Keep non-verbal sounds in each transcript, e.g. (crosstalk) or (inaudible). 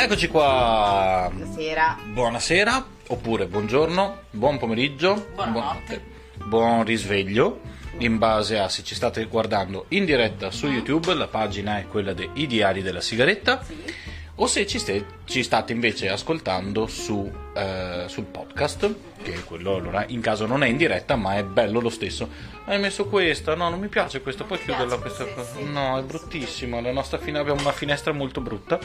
Eccoci qua. Buonasera. Buonasera, oppure buongiorno, buon pomeriggio, Buonanotte. buon, risveglio. In base a se ci state guardando in diretta su YouTube, la pagina è quella dei Diari della Sigaretta. O se ci, ste- ci state invece ascoltando su, eh, sul podcast, che quello allora in caso non è in diretta, ma è bello lo stesso. Hai messo questa? No, non mi piace questa, puoi ti chiuderla questa cosa? sì. No, è bruttissima. La nostra fine- abbiamo una finestra molto brutta.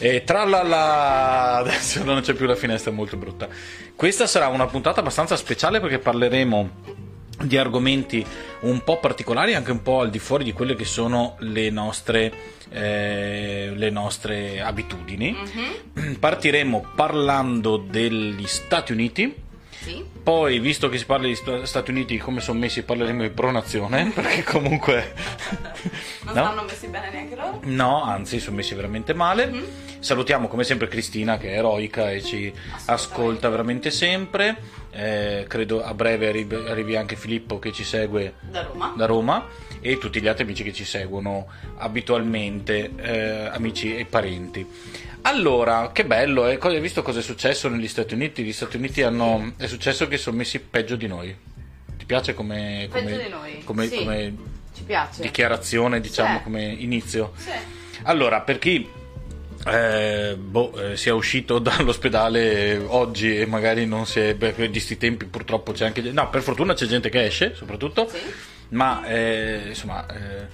E tra la, la- adesso non c'è più la finestra è molto brutta. Questa sarà una puntata abbastanza speciale perché parleremo di argomenti un po' particolari, anche un po' al di fuori di quelle che sono le nostre, eh, le nostre abitudini. Mhm. Partiremo parlando degli Stati Uniti. Sì. Poi, visto che si parla di Sta- Stati Uniti, come sono messi, parleremo di pronazione, (laughs) perché comunque... Non No? stanno messi bene neanche loro? No, anzi, sono messi veramente male. Mhm. Salutiamo come sempre Cristina, che è eroica e ci ascolta veramente sempre. Eh, credo a breve arrivi, arrivi anche Filippo che ci segue Da Roma. da Roma e tutti gli altri amici che ci seguono abitualmente, eh, amici e parenti. Allora, che bello, eh? Hai visto cosa è successo negli Stati Uniti? Gli Stati Uniti hanno... è successo che sono messi peggio di noi. Ti piace come, Peggio come- di noi, come- sì. come Ci piace. dichiarazione, diciamo, Sì. come inizio? Sì. Allora, per chi eh, boh, eh, sia uscito (laughs) dall'ospedale oggi e magari non si è. Beh, di sti tempi purtroppo c'è anche. No, per fortuna c'è gente che esce, soprattutto. Sì. Ma eh, insomma, eh,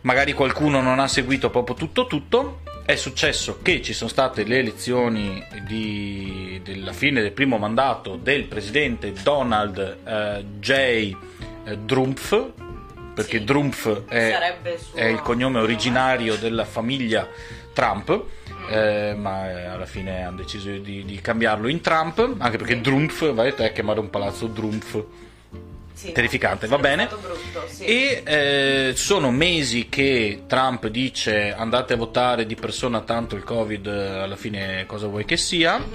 magari qualcuno non ha seguito proprio tutto, tutto. È successo che ci sono state le elezioni di- della fine del primo mandato del presidente Donald eh, J. eh, Drumpf, perché Sì. Drumpf è, suo è il cognome originario della famiglia Trump. eh, ma eh, alla fine hanno deciso di, di cambiarlo in Trump, anche perché Drumpf, vai a te chiamare un palazzo Drumpf. Sì. Terrificante, va bene? brutto, sì. E eh, sono mesi che Trump dice andate a votare di persona, tanto il Covid eh, alla fine cosa vuoi che sia. Mhm.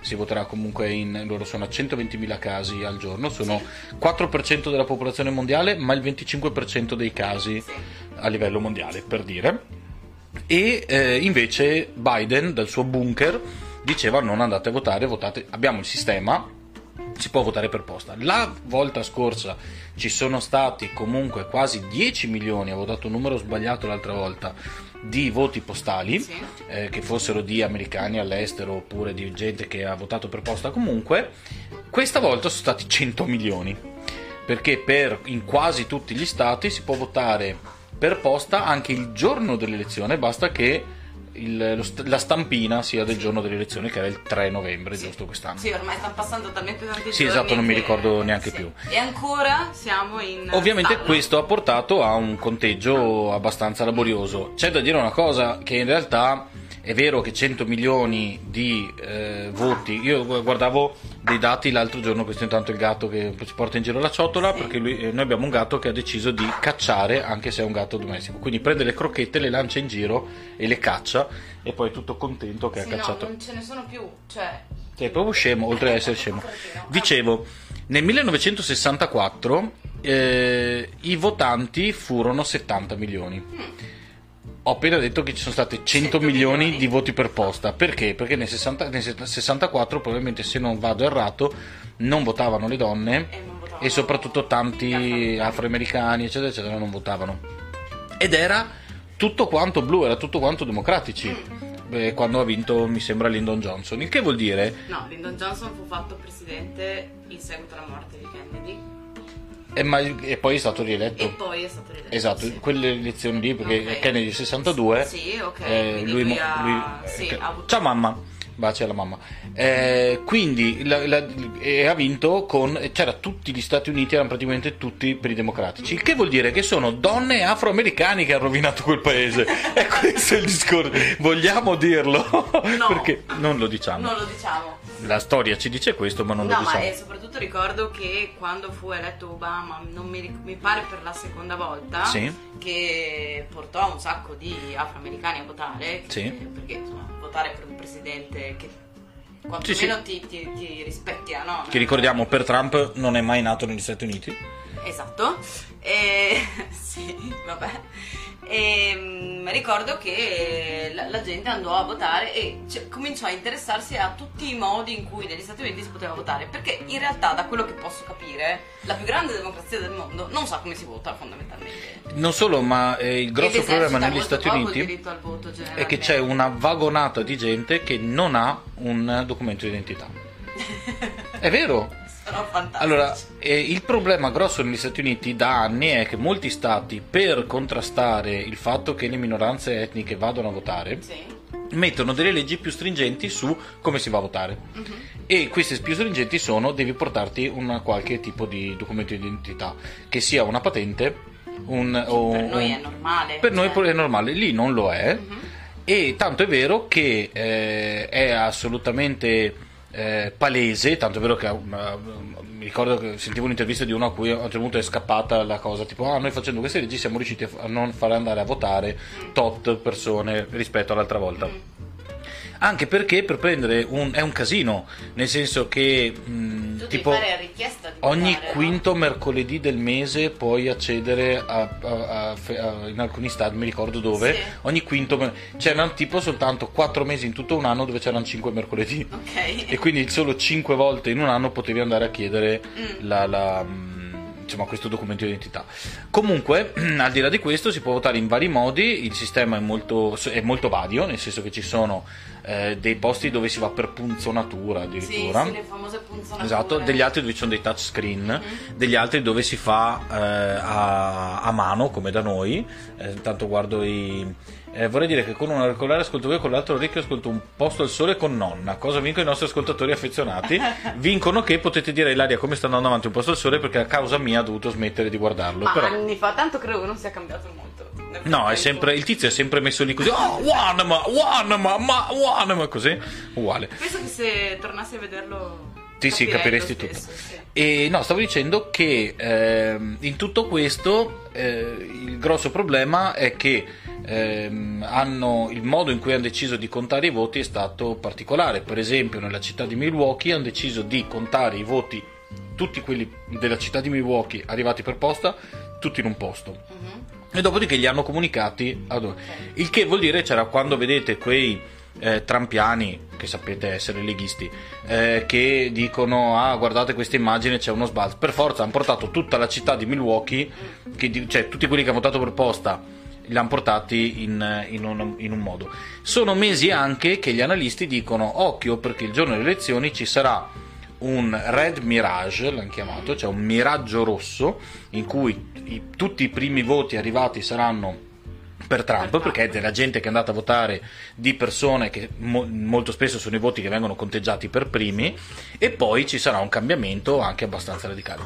Si voterà comunque in loro sono a 120.000 casi al giorno, sono 4% della popolazione mondiale, ma il 25% dei casi Sì. a livello mondiale, per dire. E eh, invece Biden dal suo bunker diceva non andate a votare, votate, abbiamo il sistema, si può votare per posta. La volta scorsa ci sono stati comunque quasi 10 milioni, ho votato un numero sbagliato l'altra volta, di voti postali, Sì. eh, che fossero di americani all'estero oppure di gente che ha votato per posta comunque. Questa volta sono stati 100 milioni, perché per, in quasi tutti gli stati si può votare per posta anche il giorno dell'elezione, basta che il- lo la stampina sia del giorno dell'elezione, che era il 3 novembre, giusto quest'anno. Sì, ormai stanno passando talmente tanti Sì, esatto, non mi ricordo neanche sì. più. E ancora siamo in Ovviamente stallo. questo ha portato a un conteggio abbastanza laborioso. C'è da dire una cosa che in realtà è vero che 100 milioni di eh, voti, io gu- guardavo dei dati l'altro giorno, questo intanto è il gatto che ci porta in giro la ciotola, Sì. perché lui- eh, noi abbiamo un gatto che ha deciso di cacciare anche se è un gatto domestico, quindi prende le crocchette, le lancia in giro e le caccia e poi è tutto contento che Sì, ha no, cacciato. non ce ne sono più, cioè... Sei proprio scemo, oltre ad essere scemo. Dicevo, nel 1964 eh, i votanti furono 70 milioni. Ho appena detto che ci sono state 100 100 milioni milioni. di voti per posta. Perché? Perché nel, 60 nel 64, probabilmente se non vado errato, non votavano le donne E votavano e soprattutto tanti afroamericani. eccetera, eccetera, non votavano. Ed era tutto quanto blu, era tutto quanto democratici. eh, Quando ha vinto, mi sembra, Lyndon Johnson. Il che vuol dire No, Lyndon Johnson fu fatto presidente in seguito alla morte di Kennedy E, ma- e poi è stato rieletto. e poi è stato rieletto. Esatto, sì. quelle elezioni lì, perché Ok. Kennedy 62. Sì, ok, eh, lui, lui ha- lui- sì, eh, ha avuto- Ciao mamma, baci alla mamma. Eh, quindi la- la- e ha vinto con. C'era tutti gli Stati Uniti, erano praticamente tutti per i democratici. Il che vuol dire che sono donne afroamericane che hanno rovinato quel paese. (laughs) e questo è il discorso. Vogliamo dirlo? No. perché non lo diciamo. Non lo diciamo. La storia ci dice questo, ma non No, lo ma diciamo. eh, soprattutto ricordo che quando fu eletto Obama, non mi, mi pare per la seconda volta, Sì. che portò un sacco di afroamericani a votare, Sì. perché insomma, votare per un presidente che Sì, quantomeno sì. Ti, ti, ti rispecchia, no? Che ricordiamo per Trump non è mai nato negli Stati Uniti. Esatto. E... (laughs) sì, vabbè. Ehm, mi ricordo che la, la gente andò a votare e cioè, cominciò a interessarsi a tutti i modi in cui negli Stati Uniti si poteva votare, perché in realtà da quello che posso capire la più grande democrazia del mondo non sa come si vota fondamentalmente. Non solo, ma eh, il grosso problema negli Stati Uniti voto, è che c'è una vagonata di gente che non ha un documento di identità. (laughs) È vero. Sono fantastici. Allora, eh, il problema grosso negli Stati Uniti da anni è che molti stati, per contrastare il fatto che le minoranze etniche vadano a votare, Sì. mettono delle leggi più stringenti su come si va a votare. Mhm. E queste più stringenti sono: devi portarti un qualche tipo di documento di identità, che sia una patente, un, o per noi è normale. per noi cioè. è normale, lì non lo è. Mhm. E tanto è vero che eh, è assolutamente eh, palese, tanto è vero che eh, mi ricordo che sentivo un'intervista di uno a cui a un certo punto è scappata la cosa, tipo ah noi facendo queste leggi siamo riusciti a non fare andare a votare tot persone rispetto all'altra volta. Anche perché per prendere un, è un casino, nel senso che mh, tipo devi fare ogni votare, no? quinto mercoledì del mese puoi accedere a, a- a- in alcuni stati, mi ricordo dove, Sì. ogni quinto c'erano tipo soltanto 4 mesi in tutto un anno dove c'erano 5 mercoledì Ok. e quindi solo 5 volte in un anno potevi andare a chiedere Mm. la, la, mm, insomma, questo documento di identità. Comunque, (clears throat) al di là di questo, si può votare in vari modi. Il sistema è molto, è molto vario, nel senso che ci sono eh, dei posti dove si va per punzonatura Sì, addirittura. sì, le famose punzonature. Esatto, degli altri dove ci sono dei touchscreen, Mhm. degli altri dove si fa eh, a, a mano come da noi. Eh, intanto guardo i. eh, vorrei dire che con un auricolare ascolto voi, con l'altro orecchio ascolto un posto al sole con nonna. Cosa vincono i nostri ascoltatori affezionati? (laughs) Vincono che potete dire a Ilaria come sta andando avanti un posto al sole perché a causa mia ha dovuto smettere di guardarlo. Ma Però... anni fa, tanto credo che non sia cambiato molto. No, sempre, il tizio è sempre messo lì così. Oh, Wanama, Wanama, ma Wanama, così. Uguale. Penso che se tornassi a vederlo. Sì, sì, capiresti tutto. sì. E no, stavo dicendo che ehm, in tutto questo eh, il grosso problema è che ehm, hanno, il modo in cui hanno deciso di contare i voti è stato particolare. Per esempio, nella città di Milwaukee hanno deciso di contare i voti, tutti quelli della città di Milwaukee arrivati per posta, tutti in un posto. Mhm. E dopodiché li hanno comunicati ad Ok. il che vuol dire c'era quando vedete quei eh, trampiani che sapete essere leghisti eh, che dicono ah guardate questa immagine c'è uno sbalzo per forza hanno portato tutta la città di Milwaukee che cioè tutti quelli che hanno votato per posta li hanno portati in, in un, in un modo sono mesi anche che gli analisti dicono occhio perché il giorno delle elezioni ci sarà un red mirage, l'hanno chiamato, cioè un miraggio rosso in cui i- tutti i primi voti arrivati saranno per Trump, perché è della gente che è andata a votare di persone che mo- molto spesso sono i voti che vengono conteggiati per primi, e poi ci sarà un cambiamento anche abbastanza radicale.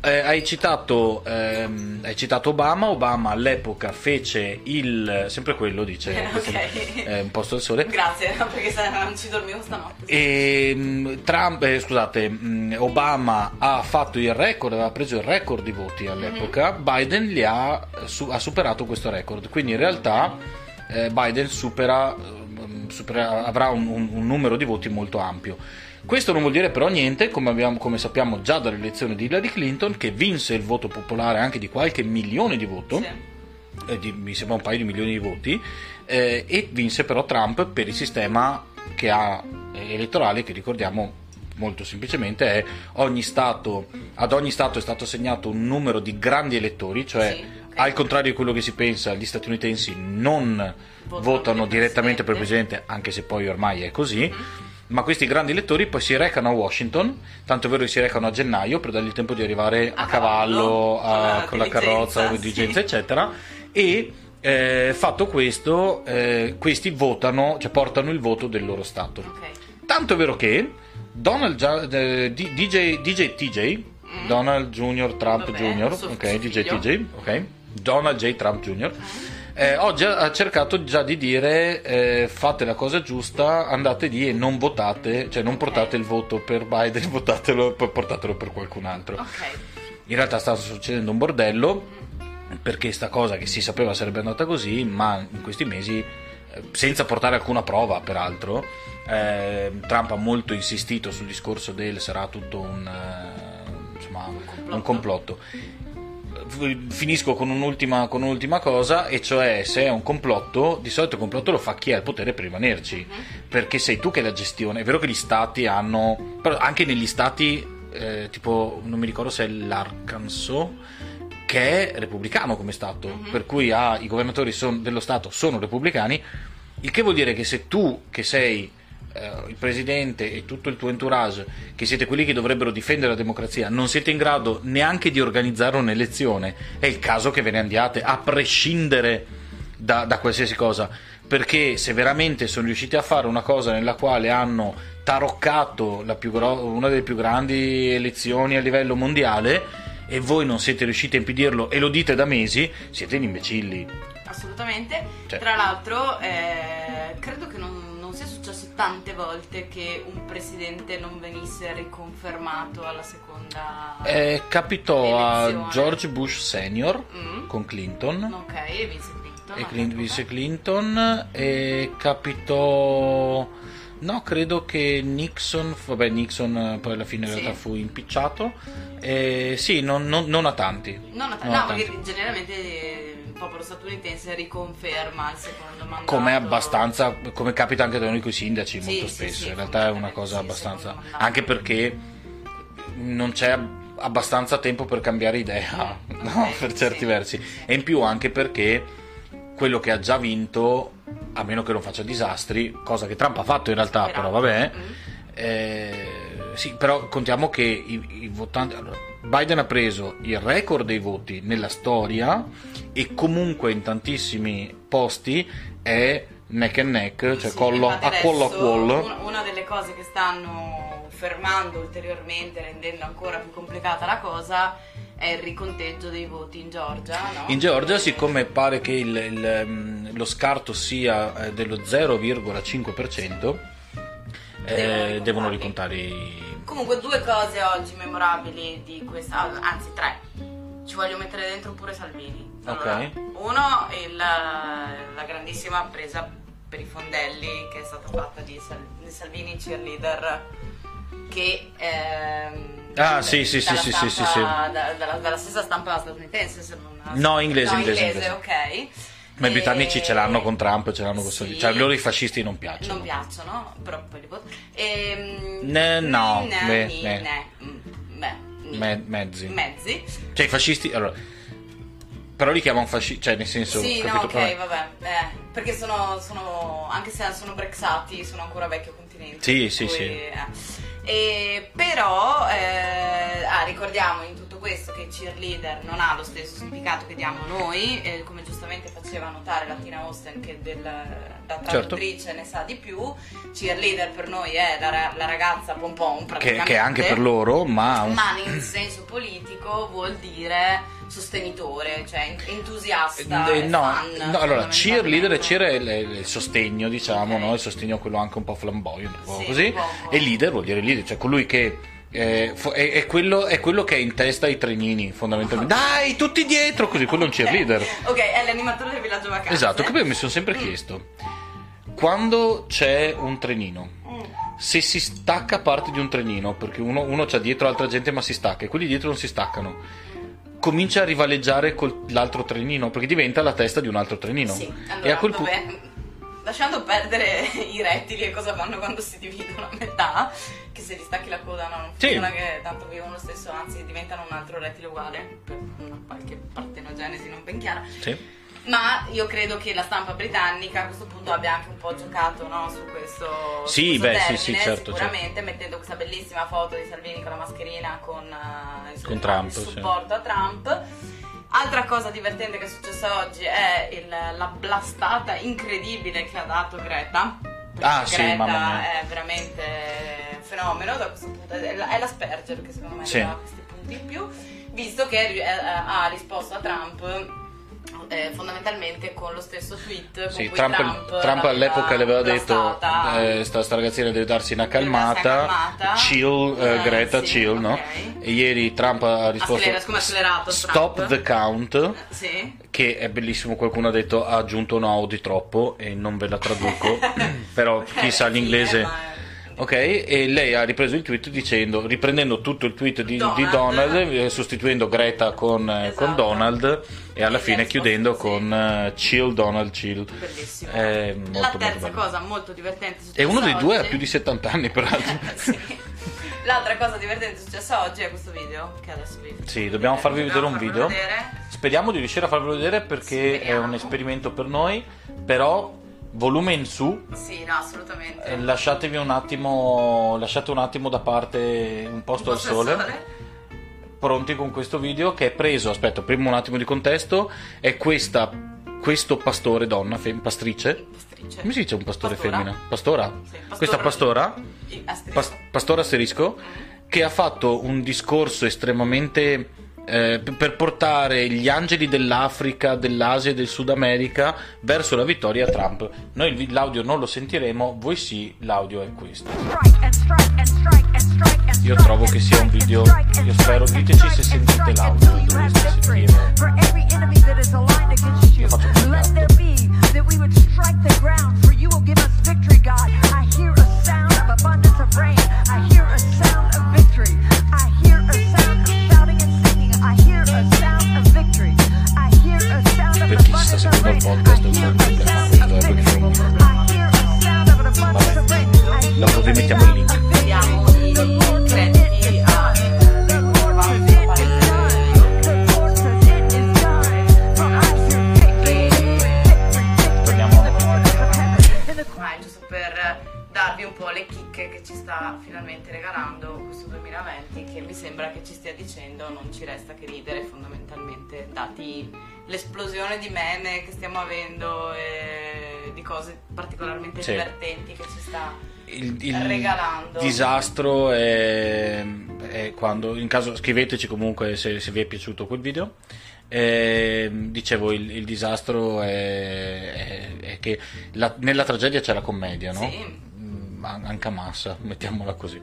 Eh, hai, citato, ehm, hai citato Obama, Obama all'epoca fece il... sempre quello dice, (laughs) Ok. eh, un posto al sole, Grazie, (laughs) perché se non ci dormivo stanotte. e, mh, Trump, eh, scusate, mh, Obama ha fatto il record, aveva preso il record di voti all'epoca, Biden li ha, su- ha superato questo record, quindi in realtà eh, Biden supera, ehm, supera- avrà un, un- un numero di voti molto ampio. Questo non vuol dire però niente, come, abbiamo- come sappiamo già dall'elezione di Hillary Clinton, che vinse il voto popolare anche di qualche milione di voto, Sì. eh, di- mi sembra un paio di milioni di voti, eh, e vinse però Trump per il sistema che ha eh, elettorale, che ricordiamo molto semplicemente è ogni stato, ad ogni stato è stato assegnato un numero di grandi elettori, cioè Sì, ok. al contrario di quello che si pensa, gli statunitensi non Votano votano direttamente per il presidente. presidente, anche se poi ormai è così. Ma questi grandi elettori poi si recano a Washington, tanto è vero che si recano a gennaio per dargli il tempo di arrivare a, A cavallo, a- con con la la carrozza, diligenza, con sì. diligenza, eccetera. E eh, fatto questo, eh, questi votano, cioè portano il voto del loro stato. Ok. Tanto è vero che Donald eh, DJ, DJ TJ, Donald Jr. Trump Mm. Vabbè, Jr., ok, DJ. TJ, ok, Donald J. Trump Jr. eh, oggi ha cercato già di dire eh, fate la cosa giusta, andate lì e non votate, cioè non portate il voto per Biden, (laughs) votatelo, portatelo per qualcun altro. Ok. In realtà sta succedendo un bordello perché sta cosa che si sapeva sarebbe andata così, ma in questi mesi, eh, senza portare alcuna prova peraltro, eh, Trump ha molto insistito sul discorso del sarà tutto un, eh, insomma, Un complotto. un complotto. Finisco con un'ultima, con un'ultima cosa, e cioè se è un complotto, di solito il complotto lo fa chi ha il potere per rimanerci, Mhm. perché sei tu che la gestione. È vero che gli stati hanno, però anche negli stati, eh, tipo, non mi ricordo se è l'Arkansas, che è repubblicano come stato, Mhm. per cui ha- i governatori son- dello stato sono repubblicani, il che vuol dire che se tu, che sei il presidente e tutto il tuo entourage, che siete quelli che dovrebbero difendere la democrazia, non siete in grado neanche di organizzare un'elezione, è il caso che ve ne andiate, a prescindere da, da qualsiasi cosa. Perché se veramente sono riusciti a fare una cosa nella quale hanno taroccato la più gro- una delle più grandi elezioni a livello mondiale e voi non siete riusciti a impedirlo e lo dite da mesi, siete in imbecilli. Assolutamente. Cioè. Tra l'altro, eh, credo che non, non sia successo tante volte che un presidente non venisse riconfermato alla seconda. Eh, capitò a Elezione. George Bush senior Mm. con Clinton Ok, e Vince Clinton. e. Clint- vice Clinton e capitò no credo che Nixon vabbè Nixon eh, poi alla fine in Sì. realtà fu impicciato Eh, sì non, non- non a tanti Non a- Non no, a tanti. perché generalmente eh, il popolo statunitense riconferma il secondo mandato. come abbastanza come capita anche da noi con i sindaci Sì, molto sì, spesso in realtà è una fondamentalmente cosa abbastanza anche perché non c'è ab- abbastanza tempo per cambiare idea Mm, (laughs) no? per certi versi e in più anche perché quello che ha già vinto a meno che non faccia disastri cosa che Trump ha fatto in realtà però vabbè Mm. eh, sì, però contiamo che i, i votanti. allora, Biden ha preso il record dei voti nella storia e comunque in tantissimi posti è neck and neck, cioè Sì, collo, a collo a collo. Una delle cose che stanno fermando ulteriormente, rendendo ancora più complicata la cosa, è il riconteggio dei voti in Georgia. no? In Georgia, siccome pare che il- il, lo scarto sia eh, dello 0,5%, eh, Devono ricontare i. Comunque due cose oggi memorabili di questa, anzi tre. Ci voglio mettere dentro pure Salvini. Ok. Uno, il- la grandissima presa per i fondelli che è stata fatta di, Sal- di Salvini cheerleader che ehm, Ah, sì, sì, sì, sì, stampa- sì, sì. da- dalla, dalla stessa stampa statunitense se non No, inglese, no, inglese, inglese, inglese. ok Ma i E- britannici ce l'hanno con Trump, ce l'hanno con. Salvini. Cioè, loro i fascisti non piacciono. non piacciono, però poi li votano. Ne- no, ne- ni- beh. ne- mm, beh, ni- Me- mezzi. mezzi. Cioè, i fascisti. Allora, però li chiamano fascisti, cioè, nel senso. Sì, no, ok, vabbè. eh, perché sono, sono, anche se sono brexati, sono ancora vecchio continente. Sì, sì, cui, sì. eh. E, però, eh, ah, ricordiamo in tutto questo che cheerleader non ha lo stesso significato che diamo noi, eh, come giustamente faceva notare la Tina Austen che del, da Certo. traduttrice ne sa di più. Cheerleader per noi è la, la ragazza pompon Che, che anche per loro, ma. Ma in senso politico vuol dire sostenitore, cioè entusiasta. Eh, e no, fan, no, allora cheerleader e cheer è il, il sostegno, diciamo, Ok. no? il sostegno quello anche un po' flamboyant, un po' Sì, così. un po', un po'. E leader vuol dire leader, cioè colui che eh, è, è quello, è quello che è in testa ai trenini, fondamentalmente. Dai, tutti dietro, così, quello è un (laughs) cheerleader. Ok, è l'animatore del villaggio vacanze. Esatto, che poi mi sono sempre chiesto, quando c'è un trenino, Mm. se si stacca parte di un trenino, perché uno, uno c'ha dietro altra gente ma si stacca e quelli dietro non si staccano, comincia a rivaleggiare con l'altro trenino, perché diventa la testa di un altro trenino. Sì, allora, e a quel punto... lasciando perdere (laughs) i rettili e cosa fanno quando si dividono a metà, che se gli stacchi la coda no, non Sì. funziona che tanto vivono lo stesso, anzi diventano un altro rettile uguale, per una qualche partenogenesi non ben chiara. Sì. Ma io credo che la stampa britannica a questo punto abbia anche un po' giocato no, su questo, su Sì, questo beh, sì, termine, sì, certo, sicuramente mettendo questa bellissima foto di Salvini con la mascherina con, eh, il, Con Trump, il sì. supporto a Trump. Altra cosa divertente che è successa oggi è il- la blastata incredibile che ha dato Greta. Ah, sì, Greta mamma mia. è veramente un fenomeno da questo punto. È la, è la Sperger che secondo me Sì. dà questi punti in più, visto che eh, ha risposto a Trump eh, fondamentalmente con lo stesso tweet Sì, Trump, Trump, Trump all'epoca le aveva detto eh, sta, sta ragazzina deve darsi una calmata, calmata. chill eh, Eh, Greta sì, chill no? ok. e ieri Trump ha risposto Accelera, stop Trump. the count Eh, sì che è bellissimo qualcuno ha detto ha aggiunto no di troppo e non ve la traduco (laughs) però Ok, chi sa sì, l'inglese eh, ma Ok, e lei ha ripreso il tweet dicendo, riprendendo tutto il tweet di Donald, di Donald. Sostituendo Greta con, eh, con Esatto. Donald e alla fine chiudendo risposta, con eh, Chill Donald Chill. Bellissimo. È molto, la molto terza bello. cosa molto divertente E uno dei due ha più di 70 anni, peraltro. (laughs) Sì. L'altra cosa divertente successa oggi è questo video che adesso vi Sì, dobbiamo farvi vedere un video. vedere. Speriamo di riuscire a farvelo vedere perché è Speriamo. un esperimento per noi, però volume in su, Sì, no, assolutamente. eh, lasciatevi un attimo, lasciate un attimo da parte un posto al Posto sole. Pronti con questo video che è preso, aspetta, prima un attimo di contesto, è questa, questo pastore donna, fem- pastrice, Pastrice. come si dice un pastore Pastora. femmina? Pastora? Sì, pastora. Questa pastora, I- asterisco. pas- asterisco, che ha fatto un discorso estremamente... eh, per portare gli angeli dell'Africa, dell'Asia e del Sud America verso la vittoria Trump. Noi l'audio non lo sentiremo, voi sì, l'audio è questo. Io trovo che sia un video, io spero, diteci se sentite l'audio, dovreste sentire. Io faccio we dati l'esplosione di meme che stiamo avendo e di cose particolarmente Sì. divertenti che ci sta il, il regalando. disastro è, è quando in caso scriveteci comunque se, se vi è piaciuto quel video Eh, dicevo il, il disastro è, è- è che la- nella tragedia c'è la commedia no? Sì. An- anche a massa mettiamola così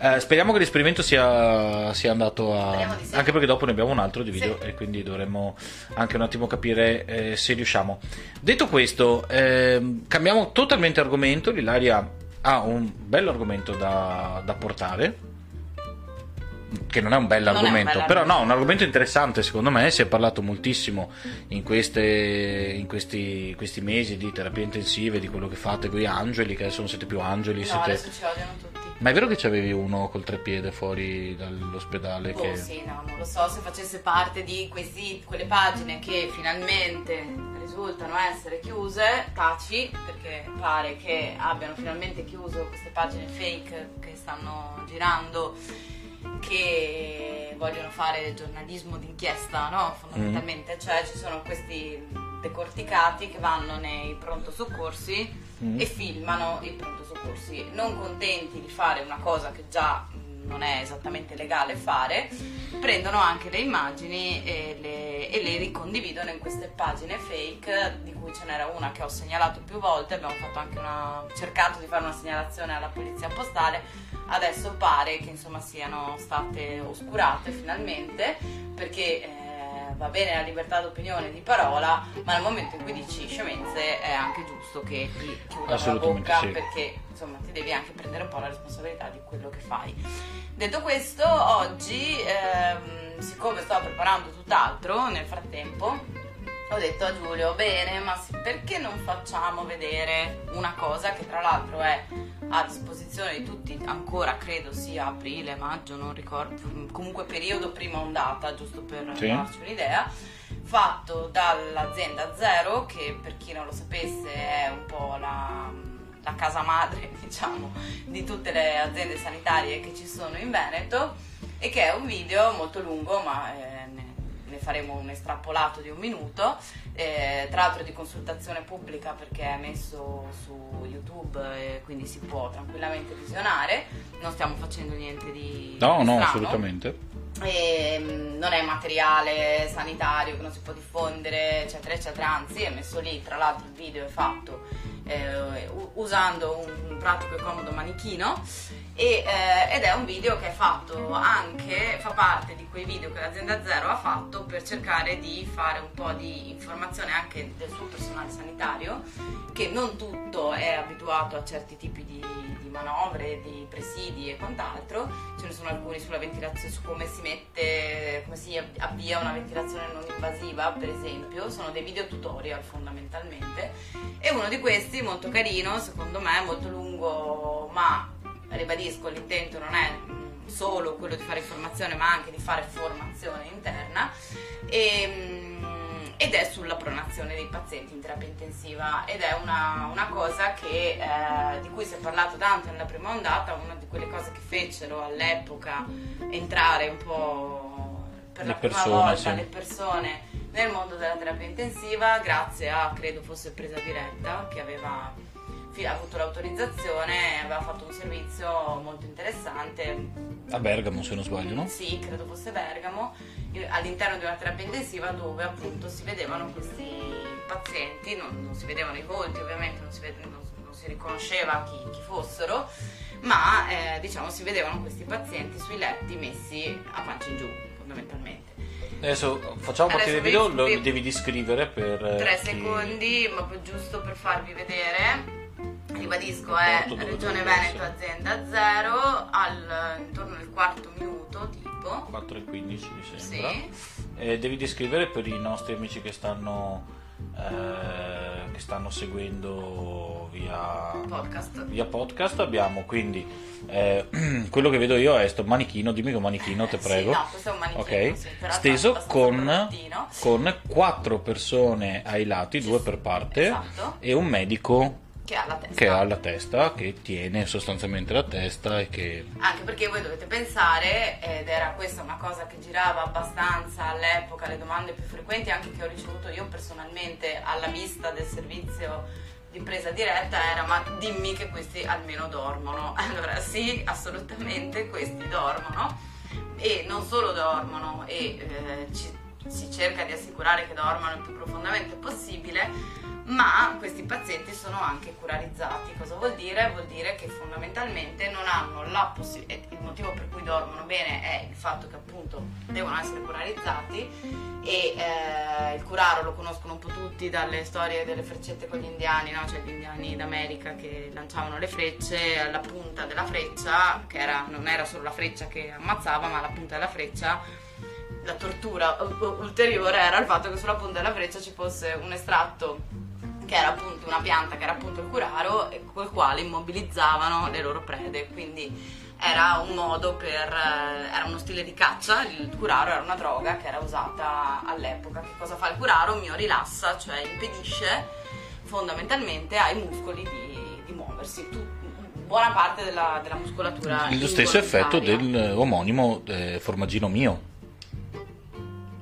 Eh, speriamo che l'esperimento sia, sia andato a sì. anche perché dopo ne abbiamo un altro di video Sì. e quindi dovremmo anche un attimo capire eh, se riusciamo detto questo ehm, cambiamo totalmente argomento l'Ilaria ha un bello argomento da, da portare che non è un bel argomento, però no, un argomento interessante secondo me, si è parlato moltissimo in, queste, in questi, questi mesi di terapie intensive, di quello che fate con gli angeli, che adesso non siete più angeli, no siete... adesso ci odiano tutti. Ma è vero che c'avevi uno col treppiede fuori dall'ospedale? Boh, che... sì, no, non lo so se facesse parte di questi, quelle pagine che finalmente risultano essere chiuse, taci, perché pare che abbiano finalmente chiuso queste pagine fake che stanno girando, che vogliono fare giornalismo d'inchiesta, no? Fondamentalmente, cioè ci sono questi decorticati che vanno nei pronto soccorsi Mm. e filmano i pronto soccorsi, non contenti di fare una cosa che già non è esattamente legale fare, prendono anche le immagini e le, e le ricondividono in queste pagine fake, di cui ce n'era una che ho segnalato più volte, abbiamo una, cercato di fare una segnalazione alla polizia postale, adesso pare che insomma siano state oscurate finalmente, perché... eh, Va bene la libertà d'opinione di parola, ma nel momento in cui dici scemenze è anche giusto che ti chiudano la bocca sì. perché insomma ti devi anche prendere un po' la responsabilità di quello che fai. Detto questo, oggi, ehm, siccome stavo preparando tutt'altro nel frattempo, ho detto a Giulio, bene, ma perché non facciamo vedere una cosa che tra l'altro è a disposizione di tutti, ancora credo sia aprile, maggio, non ricordo, comunque periodo prima ondata, giusto per Sì. darci un'idea, fatto dall'azienda Zero, che per chi non lo sapesse è un po' la, la casa madre, (laughs) diciamo, di tutte le aziende sanitarie che ci sono in Veneto e che è un video molto lungo, ma eh, faremo un estrapolato di un minuto, eh, tra l'altro di consultazione pubblica perché è messo su YouTube e quindi si può tranquillamente visionare, non stiamo facendo niente di... No, di no, strano. assolutamente. E, mm, non è materiale sanitario che non si può diffondere, eccetera, eccetera, anzi è messo lì, tra l'altro il video è fatto eh, usando un pratico e comodo manichino E, eh, ed è un video che è fatto anche, fa parte di quei video che l'azienda Zero ha fatto per cercare di fare un po' di informazione anche del suo personale sanitario, che non tutto è abituato a certi tipi di, di manovre, di presidi e quant'altro, ce ne sono alcuni sulla ventilazione, su come si mette, come si avvia una ventilazione non invasiva, per esempio, sono dei video tutorial fondamentalmente. E uno di questi, molto carino, secondo me, molto lungo, ma ribadisco, l'intento non è solo quello di fare informazione, ma anche di fare formazione interna. E, mm, ed è sulla pronazione dei pazienti in terapia intensiva ed è una, una cosa che, eh, di cui si è parlato tanto nella prima ondata, una di quelle cose che fecero all'epoca entrare un po' per la Le prima persone, volta sì. le persone nel mondo della terapia intensiva grazie a, credo fosse presa diretta, che aveva fi- avuto l'autorizzazione e aveva fatto un servizio molto interessante A Bergamo, se non sbaglio, no? sì, credo fosse Bergamo, all'interno di una terapia intensiva dove appunto si vedevano questi pazienti, non, non si vedevano i volti ovviamente, non si, vede- non- non si riconosceva chi, chi fossero, ma eh, diciamo si vedevano questi pazienti sui letti messi a pancia in giù fondamentalmente. Adesso facciamo Adesso il vi- video, lo vi- devi descrivere per... eh, Tre chi- secondi, ma giusto per farvi vedere. Ribadisco, è dove Regione Veneto, azienda 0, al, intorno al quarto minuto tipo. 4 e 15 mi sembra. Sì. Eh, devi descrivere per i nostri amici che stanno, eh, che stanno seguendo via Podcast. via podcast. Abbiamo quindi eh, (clears throat) quello che vedo io è sto manichino. Dimmi che manichino, te Sì, prego. no, questo è un manichino, Ok, sì, steso con, con quattro persone ai lati, due per parte, Esatto. e un medico Che ha la testa. che ha la testa, che tiene sostanzialmente la testa e che Anche perché voi dovete pensare, ed era questa una cosa che girava abbastanza all'epoca, le domande più frequenti anche che ho ricevuto io personalmente alla vista del servizio di presa diretta era ma dimmi che questi almeno dormono. (laughs) Allora sì, assolutamente questi dormono e non solo dormono e eh, ci- si cerca di assicurare che dormano il più profondamente possibile, ma questi pazienti sono anche curarizzati. Cosa vuol dire? Vuol dire che fondamentalmente non hanno la possibilità, il motivo per cui dormono bene è il fatto che appunto devono essere curarizzati e eh, il curaro lo conoscono un po' tutti dalle storie delle freccette con gli indiani, no? cioè gli indiani d'America che lanciavano le frecce alla punta della freccia, che era- non era solo la freccia che ammazzava, ma la punta della freccia la tortura ulteriore era il fatto che sulla punta della freccia ci fosse un estratto che era appunto una pianta che era appunto il curaro e col quale immobilizzavano le loro prede quindi era un modo per eh, era uno stile di caccia il curaro era una droga che era usata all'epoca che cosa fa il curaro? mio rilassa cioè impedisce fondamentalmente ai muscoli di, di muoversi Tu- buona parte della, della muscolatura lo stesso effetto involontaria. del omonimo eh, formaggino mio.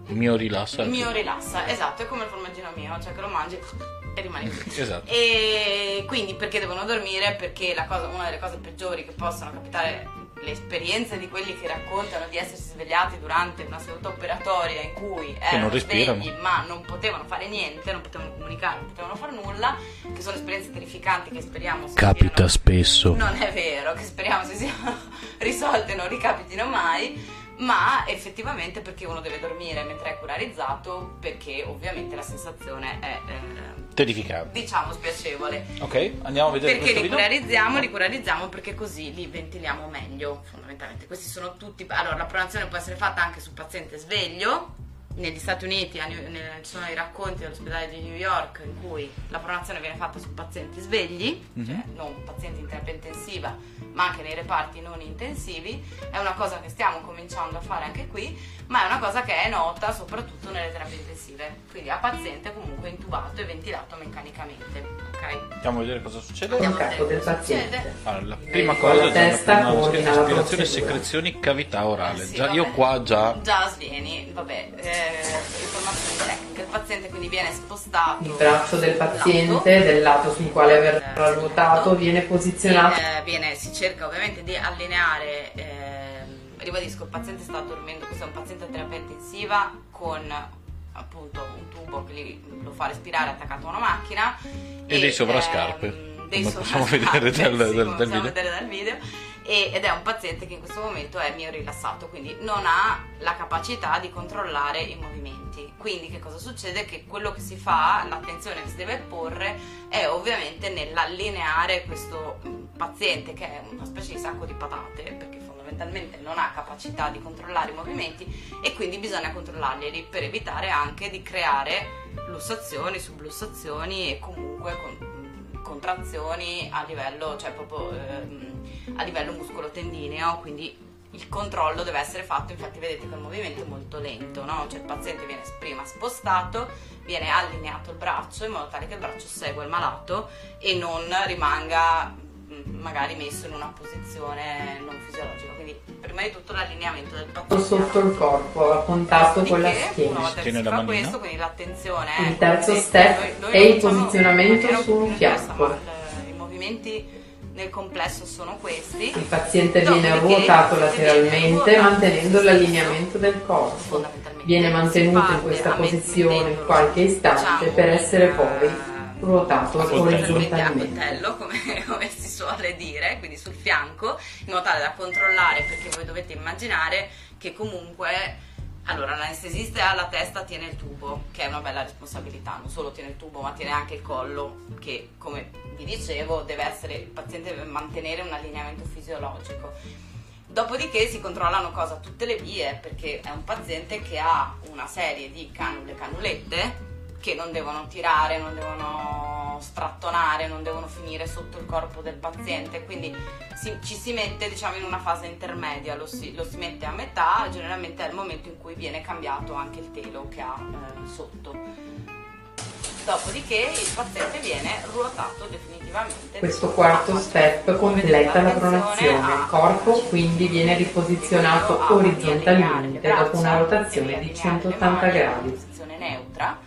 Mio rilassa. Il mio rilassa, esatto, è come il formaggino mio, cioè che lo mangi e rimani qui. Esatto. E quindi perché devono dormire? Perché la cosa- una delle cose peggiori che possono capitare, le esperienze di quelli che raccontano di essersi svegliati durante una seduta operatoria in cui erano svegli ma non potevano fare niente, non potevano comunicare, non potevano fare nulla, che sono esperienze terrificanti che speriamo si Capita siano- spesso. non è vero, che speriamo si siano (laughs) risolte e non ricapitino mai, ma effettivamente perché uno deve dormire mentre è curarizzato, perché ovviamente la sensazione è, eh, Terrificante. diciamo, spiacevole. Ok, andiamo a vedere Perché li video. curarizziamo? Li curarizziamo perché così li ventiliamo meglio, fondamentalmente. Questi sono tutti... Allora, la pronazione può essere fatta anche sul paziente sveglio. Negli Stati Uniti ci sono i racconti dell'ospedale di New York in cui la pronazione viene fatta su pazienti svegli, cioè Mhm. non pazienti in terapia intensiva, ma anche nei reparti non intensivi. È una cosa che stiamo cominciando a fare anche qui, ma è una cosa che è nota soprattutto nelle terapie intensive. Quindi a paziente comunque intubato e ventilato meccanicamente. Ok? Andiamo a vedere cosa succede. Andiamo a vedere del cosa paziente. succede. Allora, la prima Con cosa la è testa aspirazione, procedura. secrezioni, cavità orale. Eh sì, già, io qua già Già svieni, vabbè, eh, informazioni tecniche. Il paziente quindi viene spostato. Il braccio del paziente, lato. del lato sul quale verrà Eh, ruotato, viene posizionato. Viene, Eh, viene- si cerca ovviamente di allineare, ehm, ribadisco, il paziente sta dormendo, questo è un paziente a terapia intensiva con appunto un tubo che gli- lo fa respirare attaccato a una macchina E dei sovrascarpe, ehm, dei come possiamo vedere dal- dal- dal possiamo video. vedere dal video e- ed è un paziente che in questo momento è mio rilassato, quindi non ha la capacità di controllare i movimenti. Quindi che cosa succede? Che quello che si fa, l'attenzione che si deve porre è ovviamente nell'allineare questo paziente che è una specie di sacco di patate, perché fondamentalmente non ha capacità di controllare i movimenti e quindi bisogna controllarli per evitare anche di creare lussazioni, sublussazioni e comunque con- contrazioni a livello, cioè proprio ehm, a livello muscolo-tendineo, quindi il controllo deve essere fatto, infatti vedete che il movimento è molto lento, no? Cioè il paziente viene prima spostato, viene allineato il braccio in modo tale che il braccio segua il malato e non rimanga magari messo in una posizione non fisiologica. Quindi prima di tutto l'allineamento del paziente sotto il corpo, a contatto con la Dopodiché, Una schiena. volta che si fa questo, quindi l'attenzione è Il terzo step noi- noi è il facciamo in posizionamento su un fianco. I movimenti nel complesso sono questi. Il paziente viene ruotato lateralmente mantenendo l'allineamento del corpo. Fondamentalmente Viene mantenuto in questa posizione qualche istante diciamo, per essere poi eh, ruotato orizzontalmente. (laughs) suole dire, quindi sul fianco, in modo tale da controllare, perché voi dovete immaginare che comunque, allora l'anestesista alla testa tiene il tubo, che è una bella responsabilità, non solo tiene il tubo, ma tiene anche il collo, che come vi dicevo essere, il paziente deve mantenere un allineamento fisiologico. Dopodiché si controllano cosa? Tutte le vie, perché è un paziente che ha una serie di canule, canulette, che non devono tirare, non devono strattonare, non devono finire sotto il corpo del paziente, quindi si- ci si mette diciamo in una fase intermedia, lo si, lo si mette a metà, generalmente è il momento in cui viene cambiato anche il telo che ha eh, sotto. Dopodiché il paziente viene ruotato definitivamente. Questo quarto step completa la pronazione. Il corpo quindi viene riposizionato orizzontalmente dopo una rotazione di 180 gradi. Posizione neutra.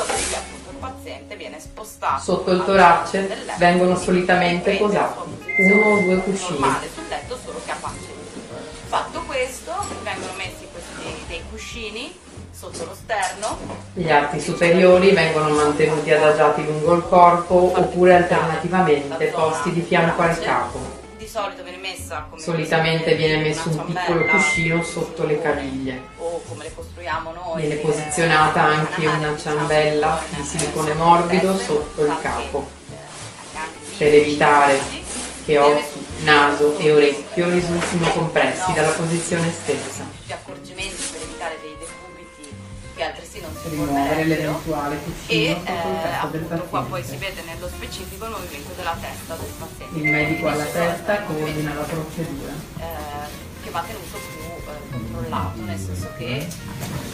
Dopodiché appunto il paziente viene spostato Sotto il torace letto, vengono solitamente posati uno o due cuscini. Normale sul letto solo in giù. Fatto questo vengono messi questi dei cuscini sotto lo sterno Gli arti superiori vengono mantenuti adagiati lungo il corpo oppure alternativamente posti di fianco al capo. Solito viene messa come Solitamente viene messo un piccolo cuscino sotto le caviglie. o come le costruiamo noi. Viene eh, posizionata anche una ciambella di eh, silicone morbido teste, sotto il capo eh, per evitare che occhi, naso e orecchio risultino compressi dalla posizione stessa. Che altresì non si l'eventuale E eh, appunto qua poi si vede nello specifico il movimento della testa del paziente. Il medico alla testa eh, coordina la procedura. eh, che va tenuto più eh, controllato, nel senso che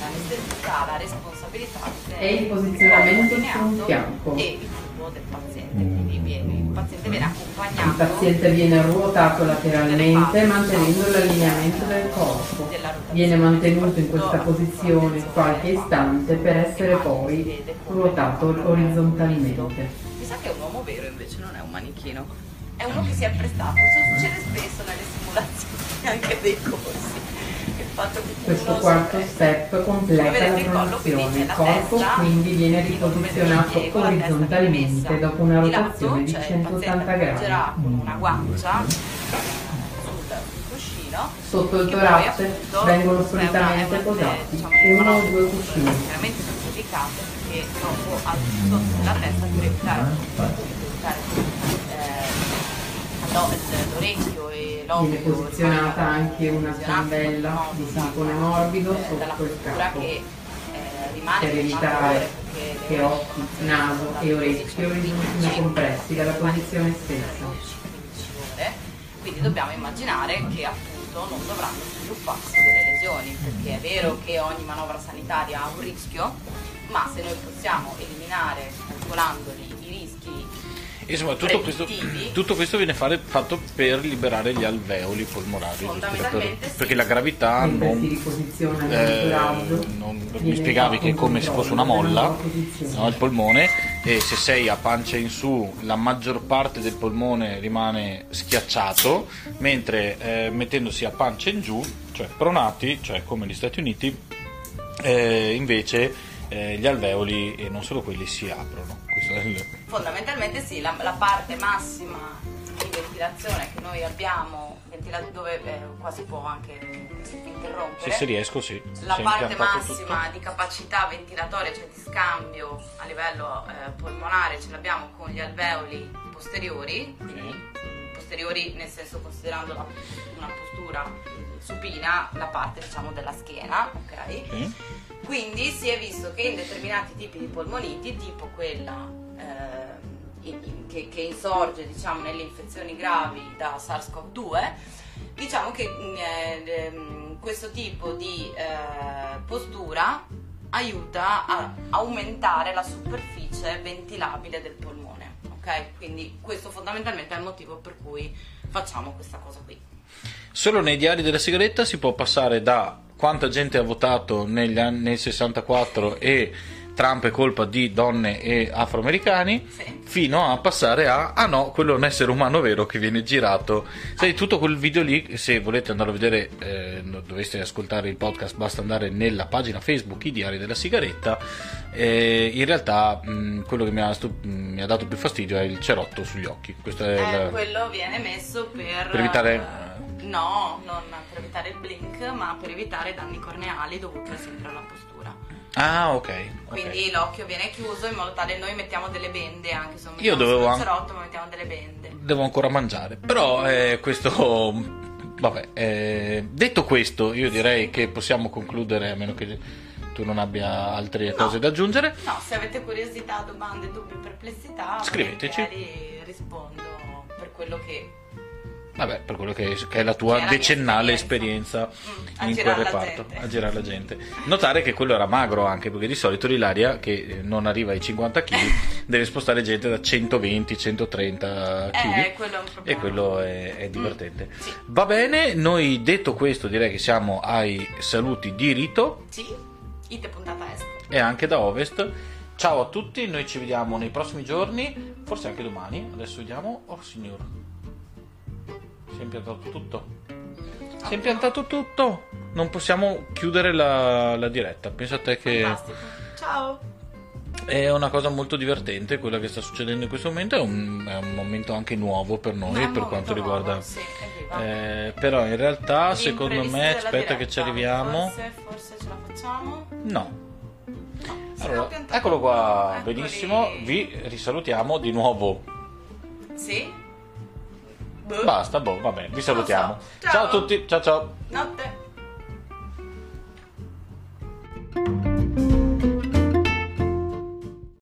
l'anestesista ha la responsabilità di E il posizionamento il su un allineato fianco. e tubo del paziente, quindi viene- il paziente viene accompagnato Il paziente viene ruotato lateralmente mantenendo l'allineamento del corpo. Viene mantenuto in questa posizione qualche istante per essere poi ruotato orizzontalmente. Mi sa che è un uomo vero invece, non è un manichino. È uno che si è prestato, succede spesso nelle simulazioni anche dei corsi. Il fatto che Questo quarto step completa la pronazione. Il corpo quindi viene riposizionato orizzontalmente dopo una di rotazione di cioè il 180 paziente appoggerà gradi. con una guancia sul cuscino Sotto il torace vengono solitamente posati diciamo, uno sono o due cuscini. chiaramente specificate perché dopo al sotto della testa per evitare, eh, l'o- l'orecchio e l'occhio Viene posizionata anche una modo di silicone morbido eh, sotto il capo che eh, rimane per evitare che occhi, naso e orecchio risultino 15, compressi dalla posizione 10, stessa. 15 ore. Quindi dobbiamo immaginare che appunto non dovranno svilupparsi delle lesioni, perché è vero che ogni manovra sanitaria ha un rischio, ma se noi possiamo eliminare calcolandoli Insomma, tutto questo, tutto questo viene fare- fatto per liberare gli alveoli polmonari, Per- sì. perché la gravità non, eh, non- mi spiegavi che è come se fosse una molla, no, il polmone, e se sei a pancia in su la maggior parte del polmone rimane schiacciato, mentre eh, mettendosi a pancia in giù, cioè pronati, cioè come negli Stati Uniti, eh, invece eh, gli alveoli e non solo quelli si aprono. Questo è il- Fondamentalmente sì, la, la parte massima di ventilazione che noi abbiamo dove eh, qua si può anche interrompere. Se, se riesco, sì. La Si parte massima tutto. di capacità ventilatoria, cioè di scambio a livello eh, polmonare, ce l'abbiamo con gli alveoli posteriori, quindi posteriori nel senso considerando la- una postura supina, la parte diciamo della schiena, ok? Sì. Quindi si è visto che in determinati tipi di polmoniti, tipo quella in- che, che insorge diciamo, nelle infezioni gravi da SARS-CoV-2, diciamo che mm, eh, ehm, questo tipo di eh, postura aiuta a aumentare la superficie ventilabile del polmone. Ok? Quindi questo fondamentalmente è il motivo per cui facciamo questa cosa qui. Solo nei diari della sigaretta si può passare da quanta gente ha votato negli anni, nel 64 e Trump è colpa di donne e afroamericani, Sì. fino a passare a ah no, quello è un essere umano vero che viene girato. Sai, tutto quel video lì, se volete andarlo a vedere, eh, doveste ascoltare il podcast, basta andare nella pagina Facebook I Diari della Sigaretta. Eh, in realtà mh, quello che mi ha, stu- mh, mi ha dato più fastidio è il cerotto sugli occhi. Questo è Eh, il- quello viene messo per... Per evitare- eh, No, non per evitare il blink, ma per evitare danni corneali dovuti sempre alla postura. Ah, ok. Quindi l'occhio viene chiuso in modo tale noi mettiamo delle bende anche se non Io dovevo cerotto, ma mettiamo delle bende. devo ancora mangiare. Però eh, questo. Vabbè, eh, detto questo, io direi che possiamo concludere, a meno che tu non abbia altre No. cose da aggiungere. No, se avete curiosità, domande, dubbi, perplessità, Scriveteci. rispondo per quello che Vabbè, per quello che, che è la tua mia decennale esperienza. esperienza, Mm, in quel reparto, gente. a girare la gente. Notare che quello era magro anche, perché di solito l'Ilaria, che non arriva ai 50 kg, (laughs) deve spostare gente da 120-130 kg. Eh, quello. E quello è, è divertente. Mm, sì. Va bene, noi detto questo direi che siamo ai saluti di rito. Sì, ite puntata est. e anche da Ovest. Ciao a tutti, noi ci vediamo nei prossimi giorni, forse anche domani. Adesso vediamo. Oh signor. Si è impiantato tutto. Si è impiantato tutto. Non possiamo chiudere la, la diretta. Pensa a te che Fantastico. Ciao. è una cosa molto divertente quella che sta succedendo in questo momento. È un, è un momento anche nuovo per noi per quanto nuovo, riguarda. Sì. Eh, però in realtà, secondo me, aspetta che ci diretta. arriviamo. Forse, forse ce la facciamo. No. Allora, eccolo qua, Eccoli. benissimo. Vi risalutiamo di nuovo. Sì? Boh. Basta, boh, vabbè, vi salutiamo. So. Ciao. ciao a tutti, ciao ciao. Notte.